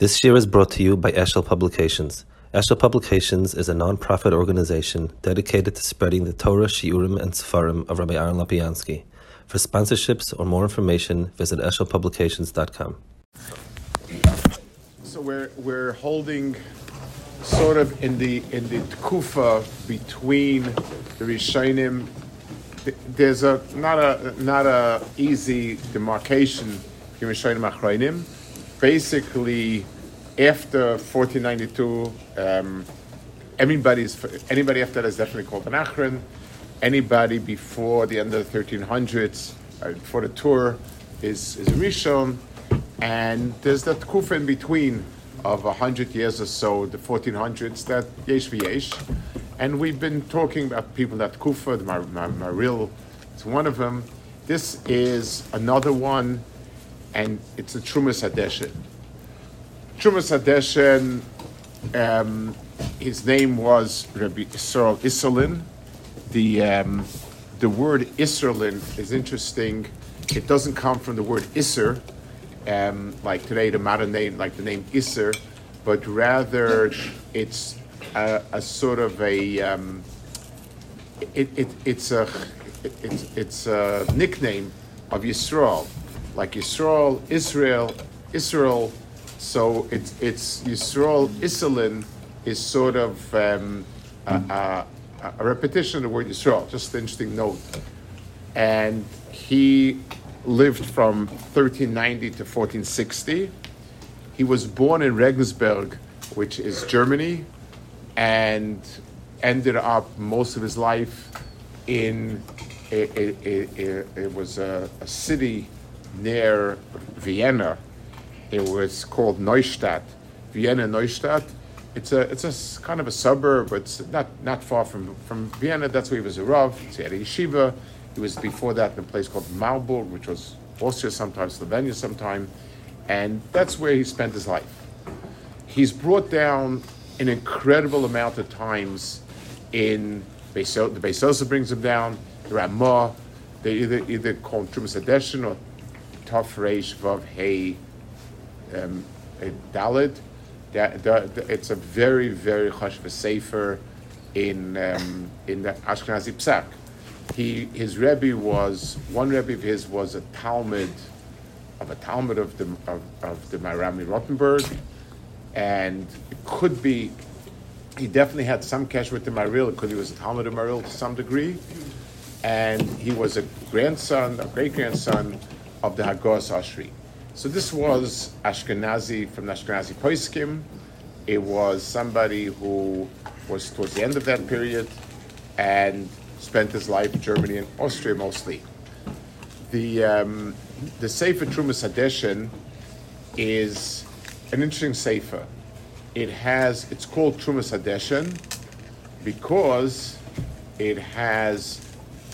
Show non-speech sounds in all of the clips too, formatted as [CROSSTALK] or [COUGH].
This year is brought to you by Eshel Publications. Eshel Publications is a non-profit organization dedicated to spreading the Torah, Shiurim, and Sefarim of Rabbi Aaron Lopiansky. For sponsorships or more information, visit eshelpublications.com. So we're we're holding sort of in the in the tkufa between the Rishonim. There's a not a not a easy demarcation between Rishonim and Achronim. Basically, after 1492, um, anybody after that is definitely called an Achron. Anybody before the end of the 1300s, uh, before the Tur, is is Rishon, and there's that tkufa in between of 100 years or so, the 1400s, that yesh v'yesh. And we've been talking about people that kufa, the Mar- Mar- Maril, it's one of them. This is another one, and it's a Trumas Hadeshen. Trumas Hadeshen, um, his name was Rabbi Israel Isserlin. The, um, the word Isserlin is interesting. It doesn't come from the word Isser, um, like today the modern name, like the name Isser, but rather it's a, a sort of a um, it, it, it's a it, it's, it's a nickname of Yisrael, like Yisrael, Israel, Israel. So it's it's Yisrael Isserlin is sort of um, a, a, a repetition of the word Yisrael. Just an interesting note, and he lived from 1390 to 1460. He was born in Regensburg, which is Germany, and ended up most of his life in it, it, it, it was a, a, city near Vienna. It was called Neustadt, Vienna Neustadt. It's a it's a kind of a suburb, but it's not not far from from Vienna. That's where he was a rav. He had a yeshiva. He was before that in a place called Marburg, which was Austria sometimes, Slovenia sometime, and that's where he spent his life. He's brought down an incredible amount of times in Beis, the Beisosa brings him down, the Ramah, they either either call him Trumas or Taf Reish Vav Hey um, Dalid. It's a very, very chashva sefer in um, in the Ashkenazi Psak he his rebbe was one rebbe of his was a Talmud of a Talmud of the of, of the Marami Rottenberg, and it could be he definitely had some cash with the Maril because he was a Talmud of Maril to some degree, and he was a grandson, a great grandson of the Hagahos Asheri. So this was Ashkenazi from the Ashkenazi Poiskim. It was somebody who was towards the end of that period, and spent his life in Germany and Austria mostly. The um, the Sefer Trumas Hadeshin is an interesting Sefer. It has it's called Trumas Hadeshin because it has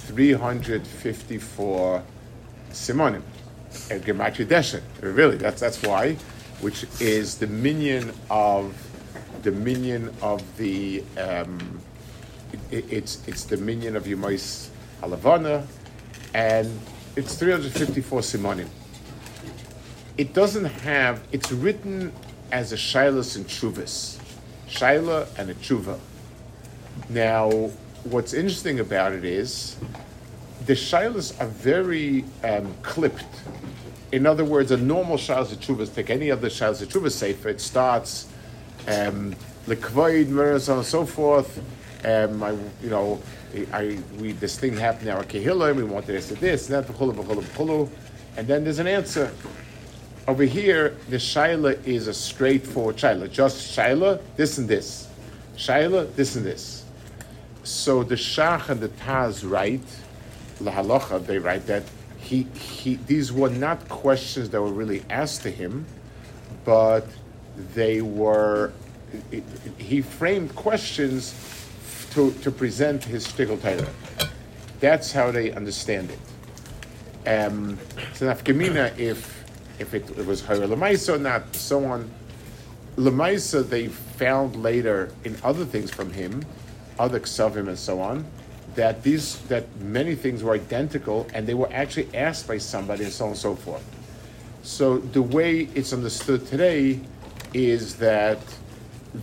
354 simonim. Gematria Deshin. Really, that's that's why, which is the minion of the minion of the um, it, it's it's the minion of Yemais Halavana, and it's 354 simonim. It doesn't have. It's written as a shilas and chuvas, shaila and a chuva. Now, what's interesting about it is the shilas are very um, clipped. In other words, a normal shilas and chuvas, take any other shilas and chuvas sefer, it starts um, lekvoid, so on and so forth um, I, you know, I, we, this thing happened in our Kehillah, we wanted this to this, and that, b'chulu, b'chulu, b'chulu, and then there's an answer. Over here, the Shaila is a straightforward Shaila, just Shaila, this and this. Shaila, this and this. So the Shach and the Taz write, Lahalacha, they write that he, he, these were not questions that were really asked to him, but they were, it, it, he framed questions to, to present his shtickle Torah. That's how they understand it. Um, so nafkamina, if if it, it was Hayr Lamaisa or not, so on. Lamaisa, they found later in other things from him, other ksavim and so on, that these that many things were identical and they were actually asked by somebody and so on and so forth. So the way it's understood today is that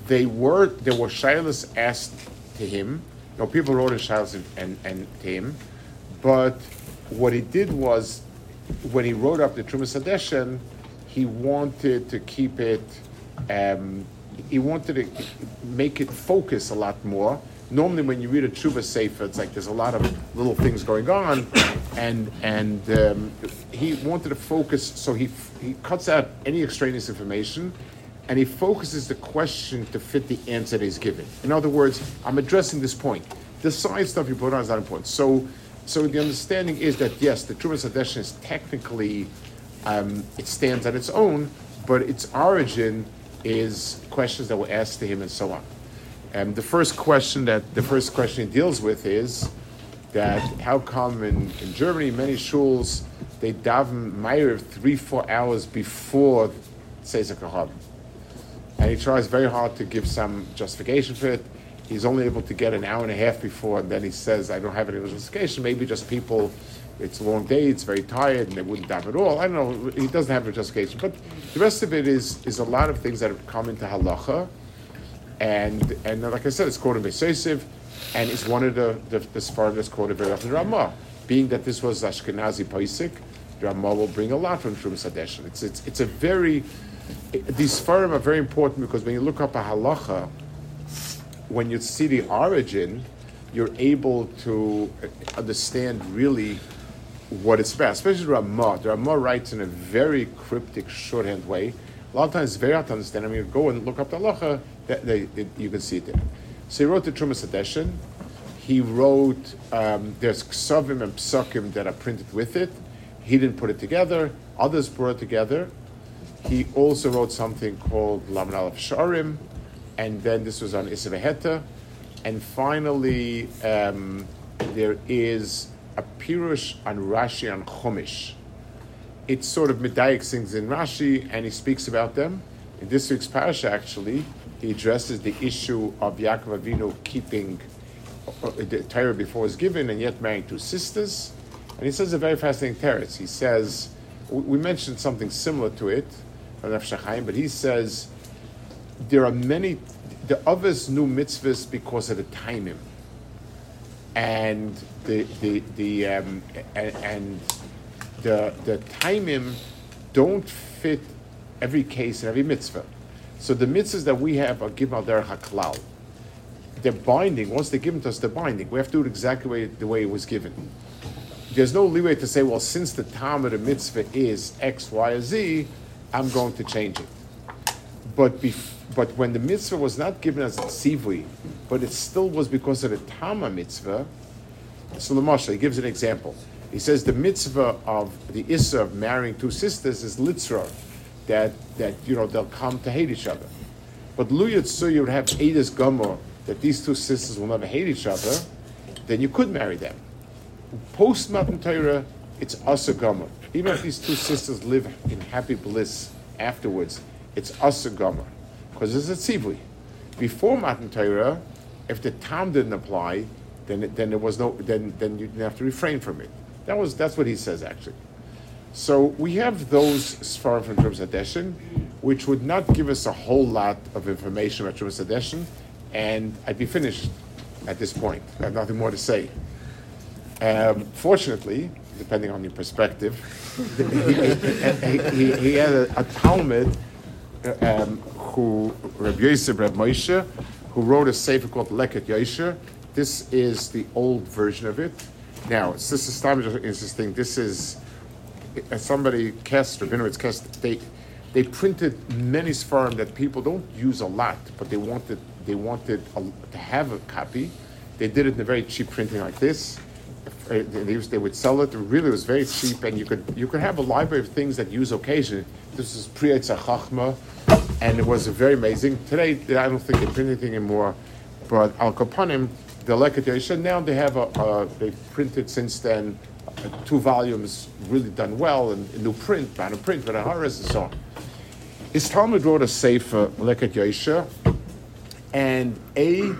they were there were shilas asked to him. You know, people wrote in shilas and, and, to him, but what he did was when he wrote up the Trumas Hadeshen, he wanted to keep it. Um, he wanted to make it focus a lot more. Normally, when you read a tshuva sefer, it's like there's a lot of little things going on, and and um, he wanted to focus. So he he cuts out any extraneous information, and he focuses the question to fit the answer that he's giving. In other words, I'm addressing this point. The side stuff you put on is not important. So, so the understanding is that yes, the Trumas Hadeshen is technically um, it stands on its own, but its origin is questions that were asked to him and so on. And the first question that the first question he deals with is that how come in, in Germany many shuls they daven Meir three four hours before tzeis hakochavim. And he tries very hard to give some justification for it. He's only able to get an hour and a half before, and then he says, I don't have any justification. Maybe just people, it's a long day, it's very tired, and they wouldn't daven at all. I don't know. He doesn't have a justification. But the rest of it is, is a lot of things that have come into halacha and and like I said, it's quoted by Seisiv, and it's one of the the, the Sfarad that's quoted very often Ramah. Being that this was Ashkenazi Paisik, Ramah will bring a lot from Trumas Hadeshen. It's it's it's a very these Sfarim are very important because when you look up a halacha, when you see the origin, you're able to understand really what it's about. Especially Ramah. Ramah writes in a very cryptic, shorthand way. A lot of times it's very hard to understand. I mean, go and look up the halacha, that it, you can see it there. So he wrote the Trumas Hadeshen. He wrote, um, there's ksavim and psakim that are printed with it. He didn't put it together. Others brought it together. He also wrote something called Laman Aleph Sharim, and then this was on Isavaheta. And finally, um, there is a Pirush on Rashi on Chumash. It's sort of Medayik things in Rashi, and he speaks about them. In this week's parasha, actually, he addresses the issue of Yaakov Avinu keeping uh, the Torah before was given and yet marrying two sisters. And he says a very fascinating teretz. He says, we mentioned something similar to it, but he says there are many, the others knew mitzvahs because of the timing. And the, the, the, um, and, and the, the timing don't fit every case and every mitzvah. So the mitzvahs that we have are given al derech haklal. They're binding. Once they're given to us, they're binding. We have to do it exactly the way it was given. There's no leeway to say, well, since the time of the mitzvah is X, Y, or Z, I'm going to change it. But bef- but when the mitzvah was not given as a tzivui, but it still was because of the Tama mitzvah, so Lamashal, he gives an example. He says the mitzvah of the Issa of marrying two sisters is litzra, that that you know they'll come to hate each other. But Lu Yitzu, you would have Edis Gomor, that these two sisters will never hate each other, then you could marry them. Post Matan Torah, it's Asa Gomor. Even if these two sisters live in happy bliss afterwards, it's Asa Gomor. Because it's a tzivui. Before Matan Torah, if the tam didn't apply, then then there was no then then you didn't have to refrain from it. That was that's what he says actually. So we have those Sfarim from Trumas Hadeshen, which would not give us a whole lot of information about Trumas Hadeshen, and I'd be finished at this point. I have nothing more to say. Um, fortunately, depending on your perspective, [LAUGHS] he, he, he, had a, a Talmud um, who, Reb Yosef, Reb Moshe, who wrote a sefer called Leket Yosher. This is the old version of it. Now, this is interesting. This is Uh, somebody cast, Rabinowitz cast, they they printed many Sfarim that people don't use a lot, but they wanted they wanted a, to have a copy. They did it in a very cheap printing like this. Uh, they, used, they would sell it. It really was very cheap, and you could you could have a library of things that use occasionally. This is Pri Chachma, and it was very amazing. Today, I don't think they print anything anymore, but Al Kapanim, the Leket now they have a, a they printed since then two volumes really done well in new print, in print, but in Haras and so on. His Talmud wrote a sefer, Leket Yosha, and a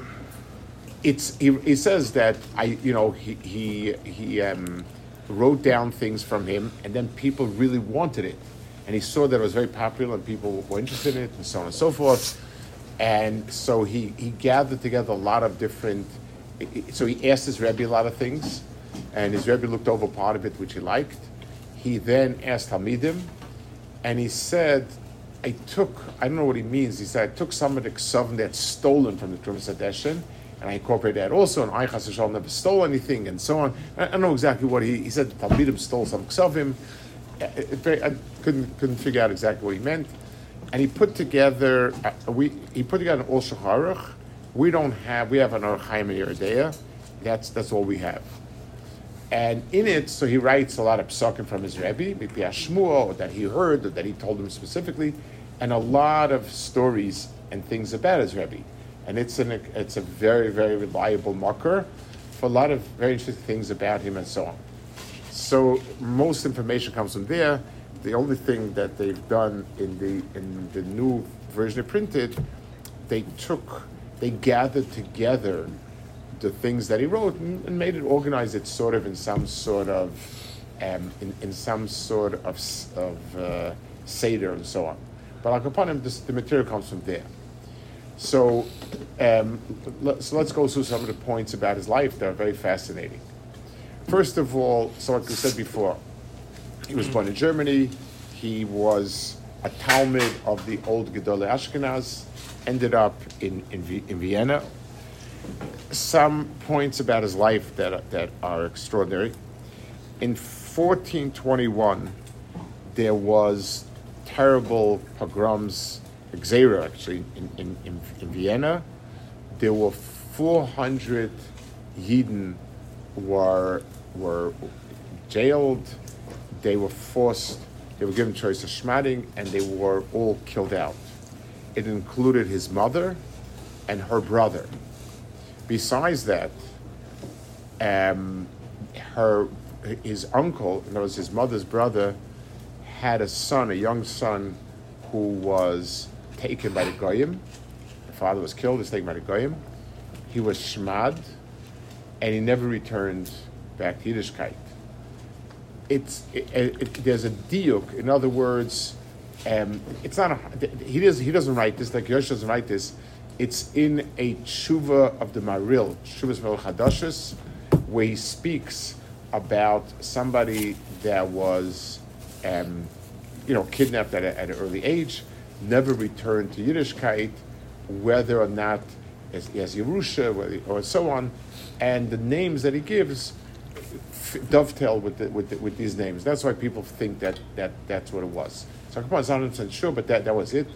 it's he, he, says that I you know he he he um, wrote down things from him, and then people really wanted it, and he saw that it was very popular and people were interested in it, and so on and so forth. And so he, he gathered together a lot of different. So he asked his Rebbe a lot of things, and his Rebbe looked over part of it which he liked. He then asked Hamidim, and he said, I took, I don't know what he means, he said, I took some of the ksavim that's stolen from the Trumas Hadeshin, and I incorporated that also, and Eichas Hashem never stole anything, and so on. I, I don't know exactly what he, he said, Talmidim stole some ksavim. I couldn't, couldn't figure out exactly what he meant and he put together uh, we he put together an Ol. We don't have we have an Archaim and Yeridea. That's that's all we have. And in it, so he writes a lot of psukim from his Rebbe, maybe Shmuel, that he heard, or that he told him specifically, and a lot of stories and things about his Rebbe. And it's an it's a very very reliable marker for a lot of very interesting things about him and so on. So most information comes from there the only thing that they've done in the in the new version printed, they took they gathered together the things that he wrote and, and made it organize it sort of in some sort of um, in, in some sort of of uh, seder and so on. But like upon him, this, the material comes from there. So, um, let, so let's go through some of the points about his life that are very fascinating. First of all, so like we said before, he was born in Germany. He was a Talmud of the old Gedolei Ashkenaz. Ended up in, in, in Vienna. Some points about his life that, that are extraordinary. In 1421, there was terrible pogroms, Xera actually, in, in, in, in Vienna. There were 400 Yidden were, were jailed, they were forced, they were given choice of schmadding, and they were all killed out. It included his mother and her brother. Besides that, um, her his uncle, in other words, his mother's brother, had a son, a young son, who was taken by the goyim. The father was killed, was taken by the goyim. He was shmad, and he never returned back to Yiddishkeit it's it, it, there's a diuk. In other words, um, it's not a, he does he doesn't write this like Yosh doesn't write this. It's in a tshuva of the Maril, Shuvas Vel Chadashis, where he speaks about somebody that was, um, you know, kidnapped at, a, at an early age, never returned to Yiddishkeit, whether or not he has Yerusha or so on, and the names that he gives dovetail with, the, with, the, with these names. That's why people think that, that that's what it was. So I'm not 100 sure, but that, that was it.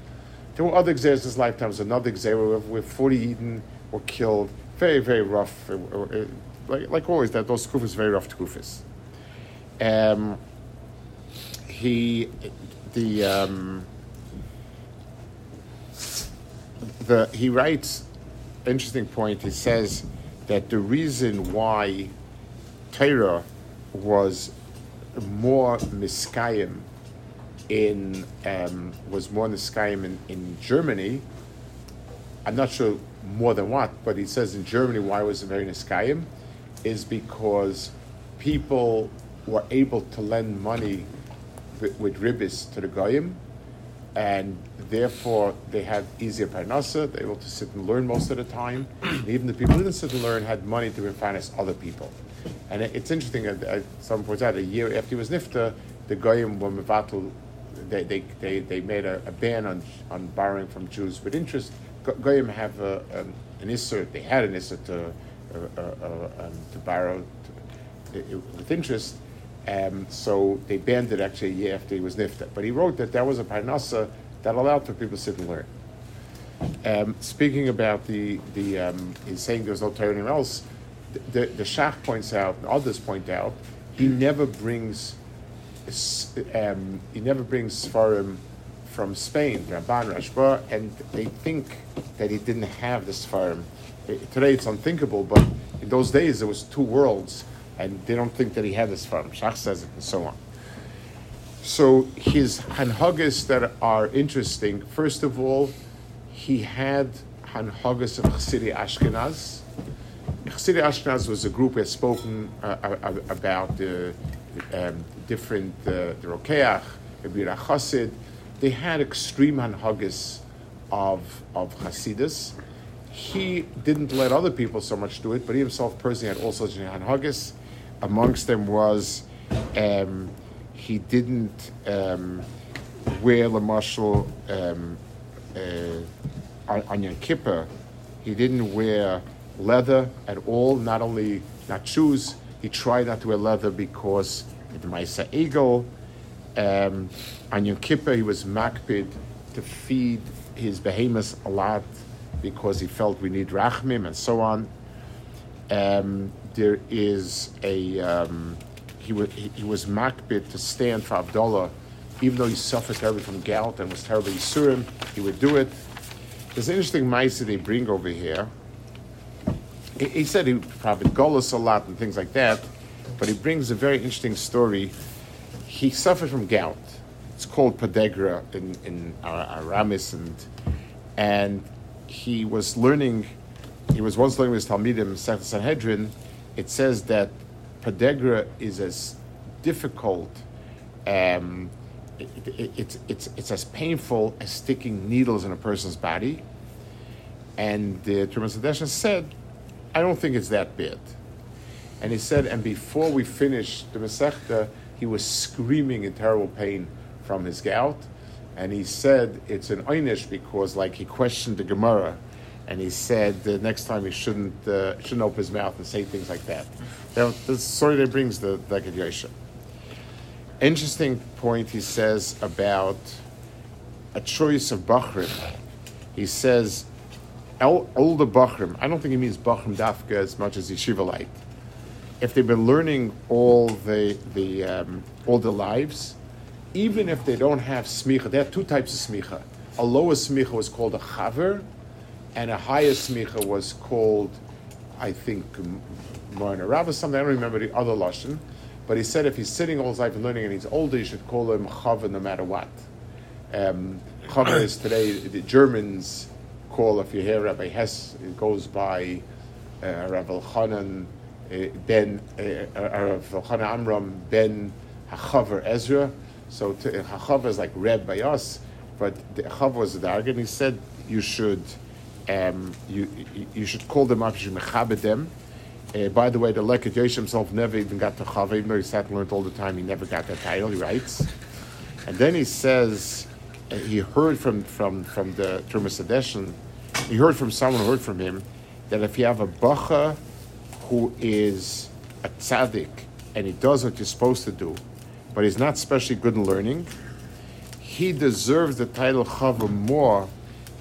There were other exeras in his lifetime. There was another exera where 40 Eden were killed. Very, very rough. Like, like always, that those kufas very rough kufis. Um, he, the, um, the, he writes, interesting point, he says that the reason why Torah was more miskayim in um, was more miskayim in, in Germany. I'm not sure more than what, but he says in Germany why was it very miskayim is because people were able to lend money with, with ribis to the goyim, and therefore they had easier parnasa. They were able to sit and learn most of the time. and even the people who didn't sit and learn had money to finance other people. And it's interesting, uh, uh, someone points out, a year after he was nifta, the goyim were mevatul, they, they, they, they made a, a, ban on, on borrowing from Jews with interest. Goyim have a, um, an isser, they had an isser to, uh, uh, uh, um, to borrow to, with interest. Um, so they banned it actually a year after he was nifta. But he wrote that that was a parnasa that allowed for people to sit and learn. Um, speaking about the, the um, he's saying there's no Torah anywhere else the, the Shach points out, and others point out, he never brings um, he never brings Sfarim from Spain, Ramban Rashba, and they think that he didn't have the Sfarim. Today it's unthinkable, but in those days there was two worlds, and they don't think that he had the Sfarim. Shach says it, and so on. So his hanhagas that are interesting. First of all, he had hanhagas of Chassidi Ashkenaz Chassidic Ashkenaz was a group we that spoken uh, uh, about the um, different, uh, the Rokeach, maybe a chassid. They had extreme hanhagis of, of Hasidus. He didn't let other people so much do it, but he himself personally had all sorts of hanhagis. Amongst them was um, he didn't um, wear the marshal um, uh, on Yom Kippur. He didn't wear leather at all. Not only not shoes. He tried not to wear leather because the Maisa Eagle. Um, on Yom Kippur, he was makpid to feed his behemoths a lot because he felt we need rachmim and so on. Um, there is a um, he, was, he, he was makbid to stand for Havdalah, even though he suffered terribly from gout and was terribly surim, he would do it. There's an interesting mice they bring over here. He, he said he probably golus a lot and things like that, but he brings a very interesting story. He suffered from gout. It's called podagra in, in Aramis, and, and he was learning, he was once learning with Talmidim, Sanhedrin. It says that podagra is as difficult, um, it, it, it's, it's, it's as painful as sticking needles in a person's body. And the Trumas said, I don't think it's that bad. And he said, and before we finished the Masechta, he was screaming in terrible pain from his gout. And he said it's an einish because, like, he questioned the Gemara and he said the next time he shouldn't uh, shouldn't open his mouth and say things like that. Now, the story that brings the Lekad Interesting point he says about a choice of Bachrim. He says, older Bachrim, I don't think he means Bachrim Dafka as much as Yeshivalite. If they've been learning all the, the um, all the lives, even if they don't have smicha, there are two types of smicha. A lower smicha was called a chaver, and a higher smicha was called, I think, Marna Rav or something. I don't remember the other lashon, but he said if he's sitting all his life and learning and he's older, you should call him chava no matter what. Um, chava is today the Germans call if you hear Rabbi Hess, it goes by uh, Rabbi Chanan uh, ben uh, uh Rabbi Chanan Amram ben Hachaver Ezra. So Hachaver is like read by us, but the Hachaver was the Dargan. He said you should um, you, you should call them up, you should mechabed them. Uh, by the way, the Lekad Yosh himself never even got to Chava, even though he sat and learned all the time, he never got that title, he writes. And then he says, uh, he heard from, from, from the Trumas Adeshin, he heard from someone who heard from him, that if you have a bacha who is a tzaddik and he does what you're supposed to do, but he's not especially good in learning, he deserves the title Chava more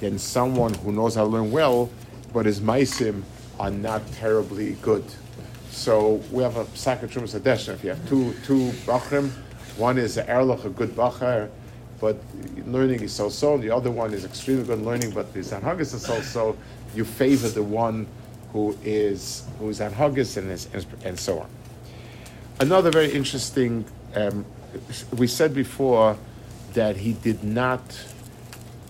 than someone who knows how to learn well, but his maisim are not terribly good. So we have a sakatrum sadesha. If you have two two bachrim, one is a erlach, a good bachar, but learning is so-so. The other one is extremely good learning, but his anhagas is so-so. You favor the one who is who is anhagas and and so on. Another very interesting. Um, we said before that he did not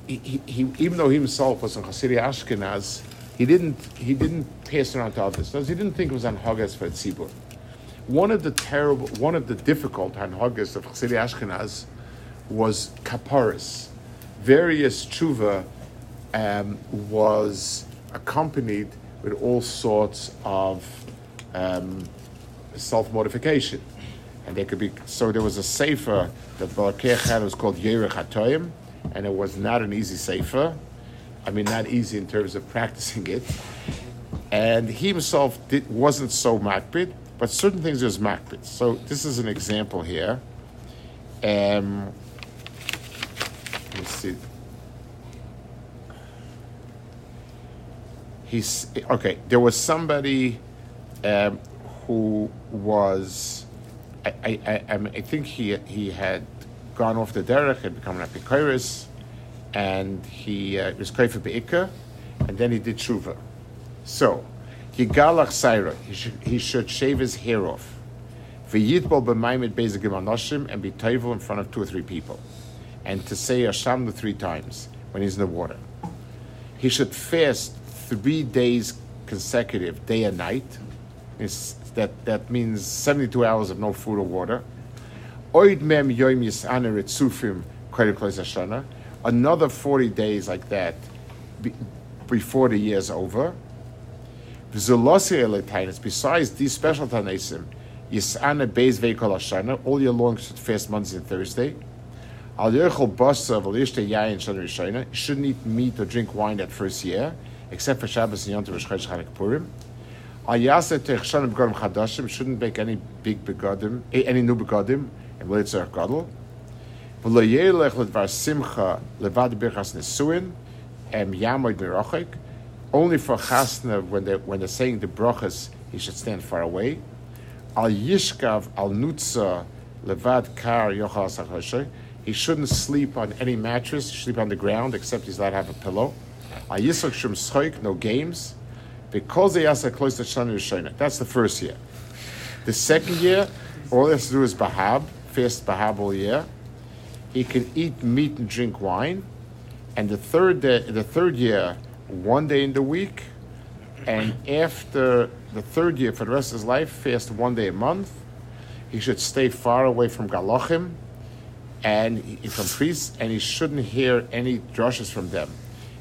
he, he, even though he himself was a Hasidic Ashkenaz, he didn't he didn't pass it on to others. He didn't think it was Haggis for Tzibur. One of the terrible, one of the difficult Haggis of Hasidic Ashkenaz was kaparis. Various tshuva um, was accompanied with all sorts of um, self mortification. And there could be so there was a sefer that Balakech had it was called Yerech Hatoyim, and it was not an easy sefer. I mean, not easy in terms of [LAUGHS] practicing it. And he himself did, wasn't so makbid, but certain things was makbid. So this is an example here. Um, see. He's okay. There was somebody um, who was, I, I, I, I think he he had gone off the derech, had become an apikoris, and he uh, was for be'ikah, and then he did tshuva. So, Yigalach Saira, he should, he should shave his hair off. V'yitbol b'maimid bezagim anoshim, and be tayvul in front of two or three people. And to say the three times when he's in the water. He should fast three days consecutive, day and night. That, that means 72 hours of no food or water Oid mem yoim. Another 40 days like that be, before the year is over. Besides these special Tanesim, Yisana Beis Veikol Hashana, all year long should fast Mondays and Thursday. Al you shouldn't eat meat or drink wine that first year, except for Shabbos and Yom Tov Purim. Al shouldn't make any big begadim, eh, any new begadim, and Gadol. Nesuin, em yamoid mirachik, only for chasna when they when they're saying the brachas, he should stand far away. Al yishkav al nutza levad kar yochal sachoshay. He shouldn't sleep on any mattress, sleep on the ground, except he's allowed to have a pillow. Al yisok shum schoik, no games. Because they ask close to Shana That's the first year. The second year, all he has to do is Bahab, fast Bahab all year. He can eat meat and drink wine. And the third day, the third year, one day in the week, and after the third year, for the rest of his life, fast one day a month. He should stay far away from galachim and from priests, and he shouldn't hear any drushes from them,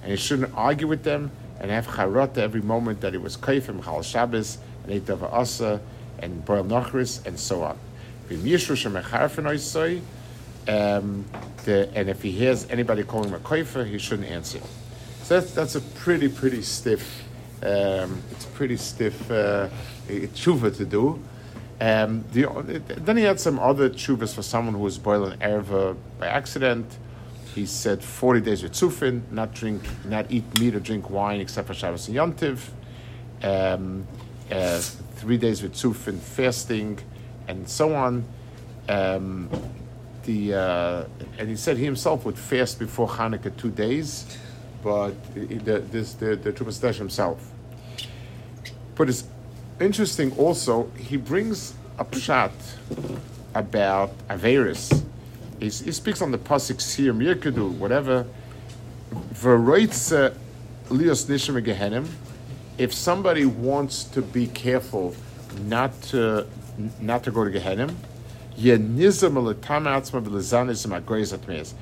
and he shouldn't argue with them and have charata every moment that he was kaifim chal Shabbos and ate dava asa and boil nachris and so on. Um, the, and if he hears anybody calling him a koifer, he shouldn't answer. So that's, that's a pretty, pretty stiff, um, it's pretty stiff uh, tshuva to do. Um, the, then he had some other tshuvas for someone who was boiling erva by accident. He said 40 days with tsufin, not drink, not eat meat or drink wine except for Shabbos and Yontiv. Um, uh, three days with tsufin, fasting, and so on. Um, the uh, and he said he himself would fast before Hanukkah two days but the, this the the himself. put it's interesting also. He brings a pshat about Averis. He, he speaks on the pasuk Sir Mirkadu, whatever. If somebody wants to be careful not to not to go to Gehenim,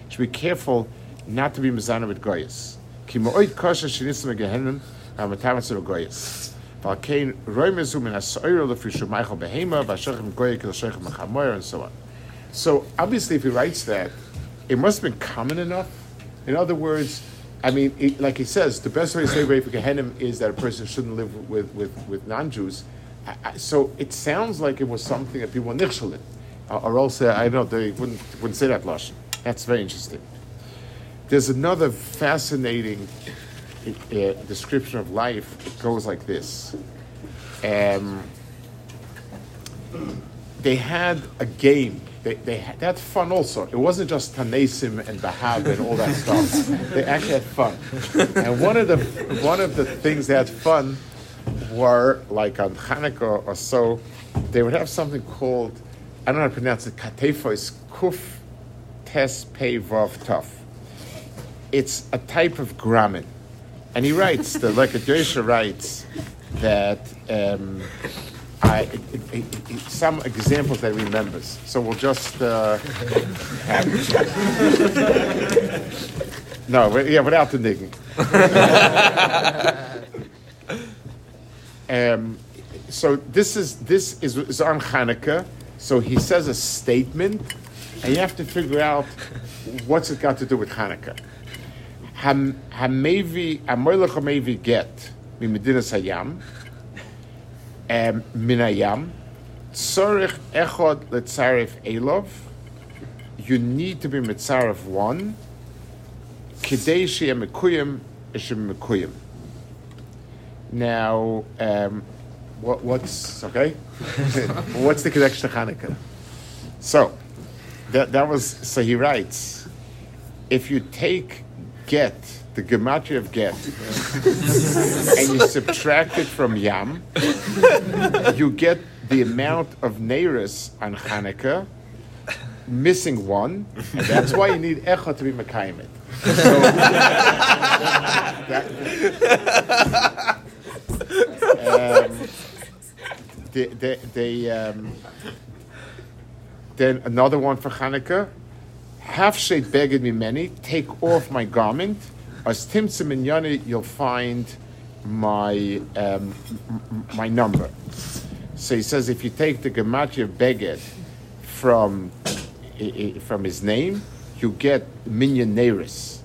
should be careful not to be mizana with goyas and so on. So obviously, if he writes that, it must have been common enough. In other words, I mean, it, like he says, the best way to save for Gehenim is that a person shouldn't live with, with, with non Jews. So it sounds like it was something that people were nichshalin, or else uh, I don't know, they wouldn't, wouldn't say that Lashon. That's very interesting. There's another fascinating description of life. It goes like this. Um, they had a game. They, they had, they had fun also. It wasn't just Tanesim and Bahab and all that stuff. [LAUGHS] they actually had fun. And one of the one of the things they had fun were like on Hanukkah or so, they would have something called I don't know how to pronounce it. Katefos Kuf Tes Pei Vav Tuf it's a type of gramin. And he writes, the Lekadosha writes that um, I, some examples that he remembers. So we'll just uh, [LAUGHS] no, yeah, without the digging. [LAUGHS] um, so this is this is, is on Hanukkah. So he says a statement, and you have to figure out what's it got to do with Hanukkah. Hamevi, Amoylech Hamevi get Mimedinas Hayam, Min Hayam, Tzorich Echod Letzarif Elov, you need to be Mitzarif one, Kidei Shia Mekuyim, Ishim Mekuyim. Now, um, what, what's, okay? [LAUGHS] what's the connection to Hanukkah? So, that, that was, so he writes, if you take get, the gematria of get, [LAUGHS] and you subtract it from yam, you get the amount of neiris on Hanukkah, missing one, and that's why you need echa to be mekayim it. So, that, [LAUGHS] um, they, they, they um, then another one for Hanukkah. Half shade beged me many, take off my garment. As timtzim in yani, you'll find my um, my number. So he says, if you take the gematria beged from from his name, you get minyan neris,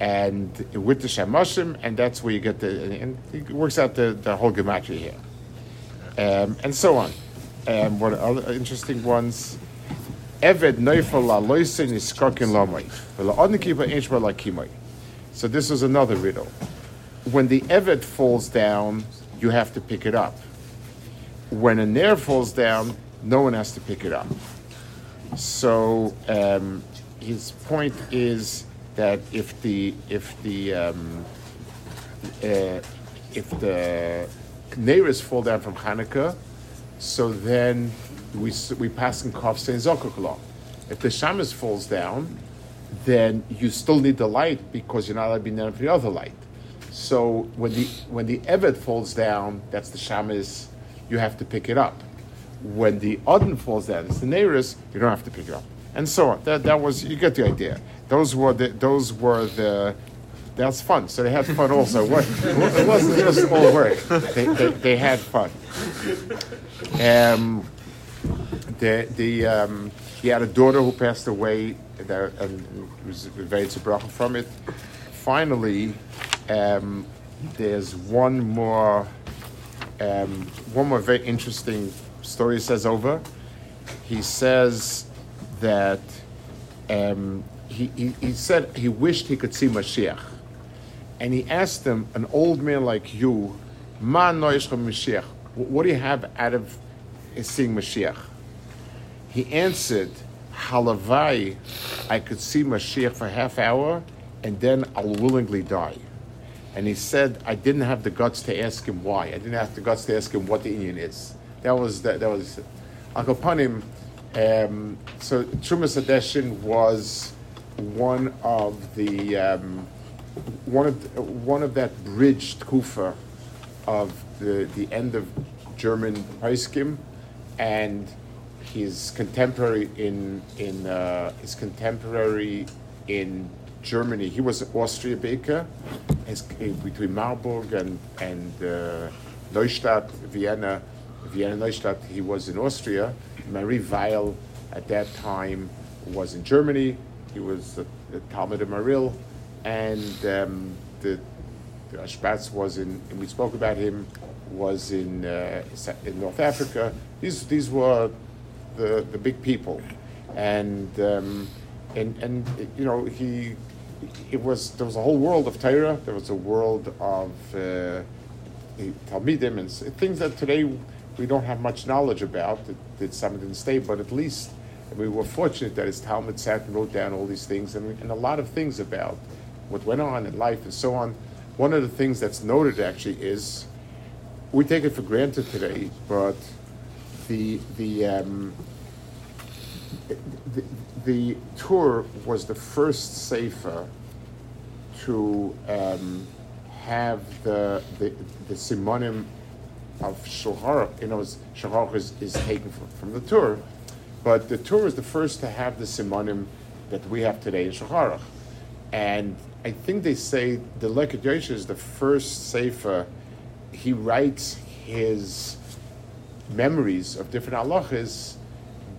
and with the shemashim, and that's where you get the. And it works out the, the whole gematria here, um, and so on. Um, what other interesting ones? Eved neifel la loisin is skakin lamai. V'la odnikipa inshma la kimai. So this is another riddle. When the Eved falls down, you have to pick it up. When a Nair falls down, no one has to pick it up. So um, his point is that if the if the um, uh, if the Neiris fall down from Hanukkah, so then we we pass in Kaf Sein Zokok If the Shamas falls down, then you still need the light because you're not allowed to be near the other light. So when the when the Evet falls down, that's the Shamas, you have to pick it up. When the Odin falls down, it's the Neiris, you don't have to pick it up. And so on. That, that was you get the idea. Those were the those were the that's fun. So they had fun also. it wasn't just all work. They, they, they had fun. Um, the the um, he had a daughter who passed away there, and was very bracha from it. Finally, um, there's one more um, one more very interesting story. He says over. He says that um, he, he, he said he wished he could see Mashiach, and he asked him, an old man like you, Ma Mashiach, what do you have out of seeing Mashiach? He answered, Halavai, I could see Mashiach for half hour, and then I'll willingly die. And he said, I didn't have the guts to ask him why. I didn't have the guts to ask him what the Indian is. That was that. That was. Akapanim. Um, so Trumas Adeshin was one of the um, one of one of that bridged kufa of the the end of German Heiskim and his contemporary in in uh, his contemporary in Germany. He was Austria Baker, his, between Marburg and and uh, Neustadt, Vienna, Vienna Neustadt. He was in Austria. Mahari Weil at that time was in Germany. He was the, the Talmud of Maril, and um, the, the Tashbatz was in. We spoke about him was in uh, in North Africa. These these were the the big people, and um, and and you know he it was there was a whole world of Torah. There was a world of uh, Talmidim and things that today we don't have much knowledge about. That, that some didn't stay, but at least we were fortunate that his Talmud sat and wrote down all these things and, and a lot of things about what went on in life and so on. One of the things that's noted actually is we take it for granted today, but the the um, the, the Tur was the first sefer to um, have the the, the simonim of Shulchan. You know, Shulchan is, is taken from, from the Tur, but the Tur is the first to have the simonim that we have today in Shulchan. And I think they say the Leket Yosha is the first sefer. He writes his memories of different halachas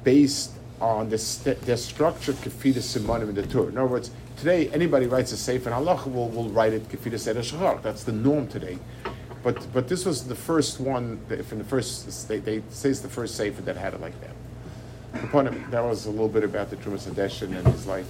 based on the, st- the structured kefida simonim in the Torah. In other words, today anybody writes a sefer halacha will, will write it kefida seder shachar. That's the norm today. But but this was the first one. From the first, they, they say it's the first sefer that had it like that. Upon him, that was a little bit about the Trumas Hadeshin and his life.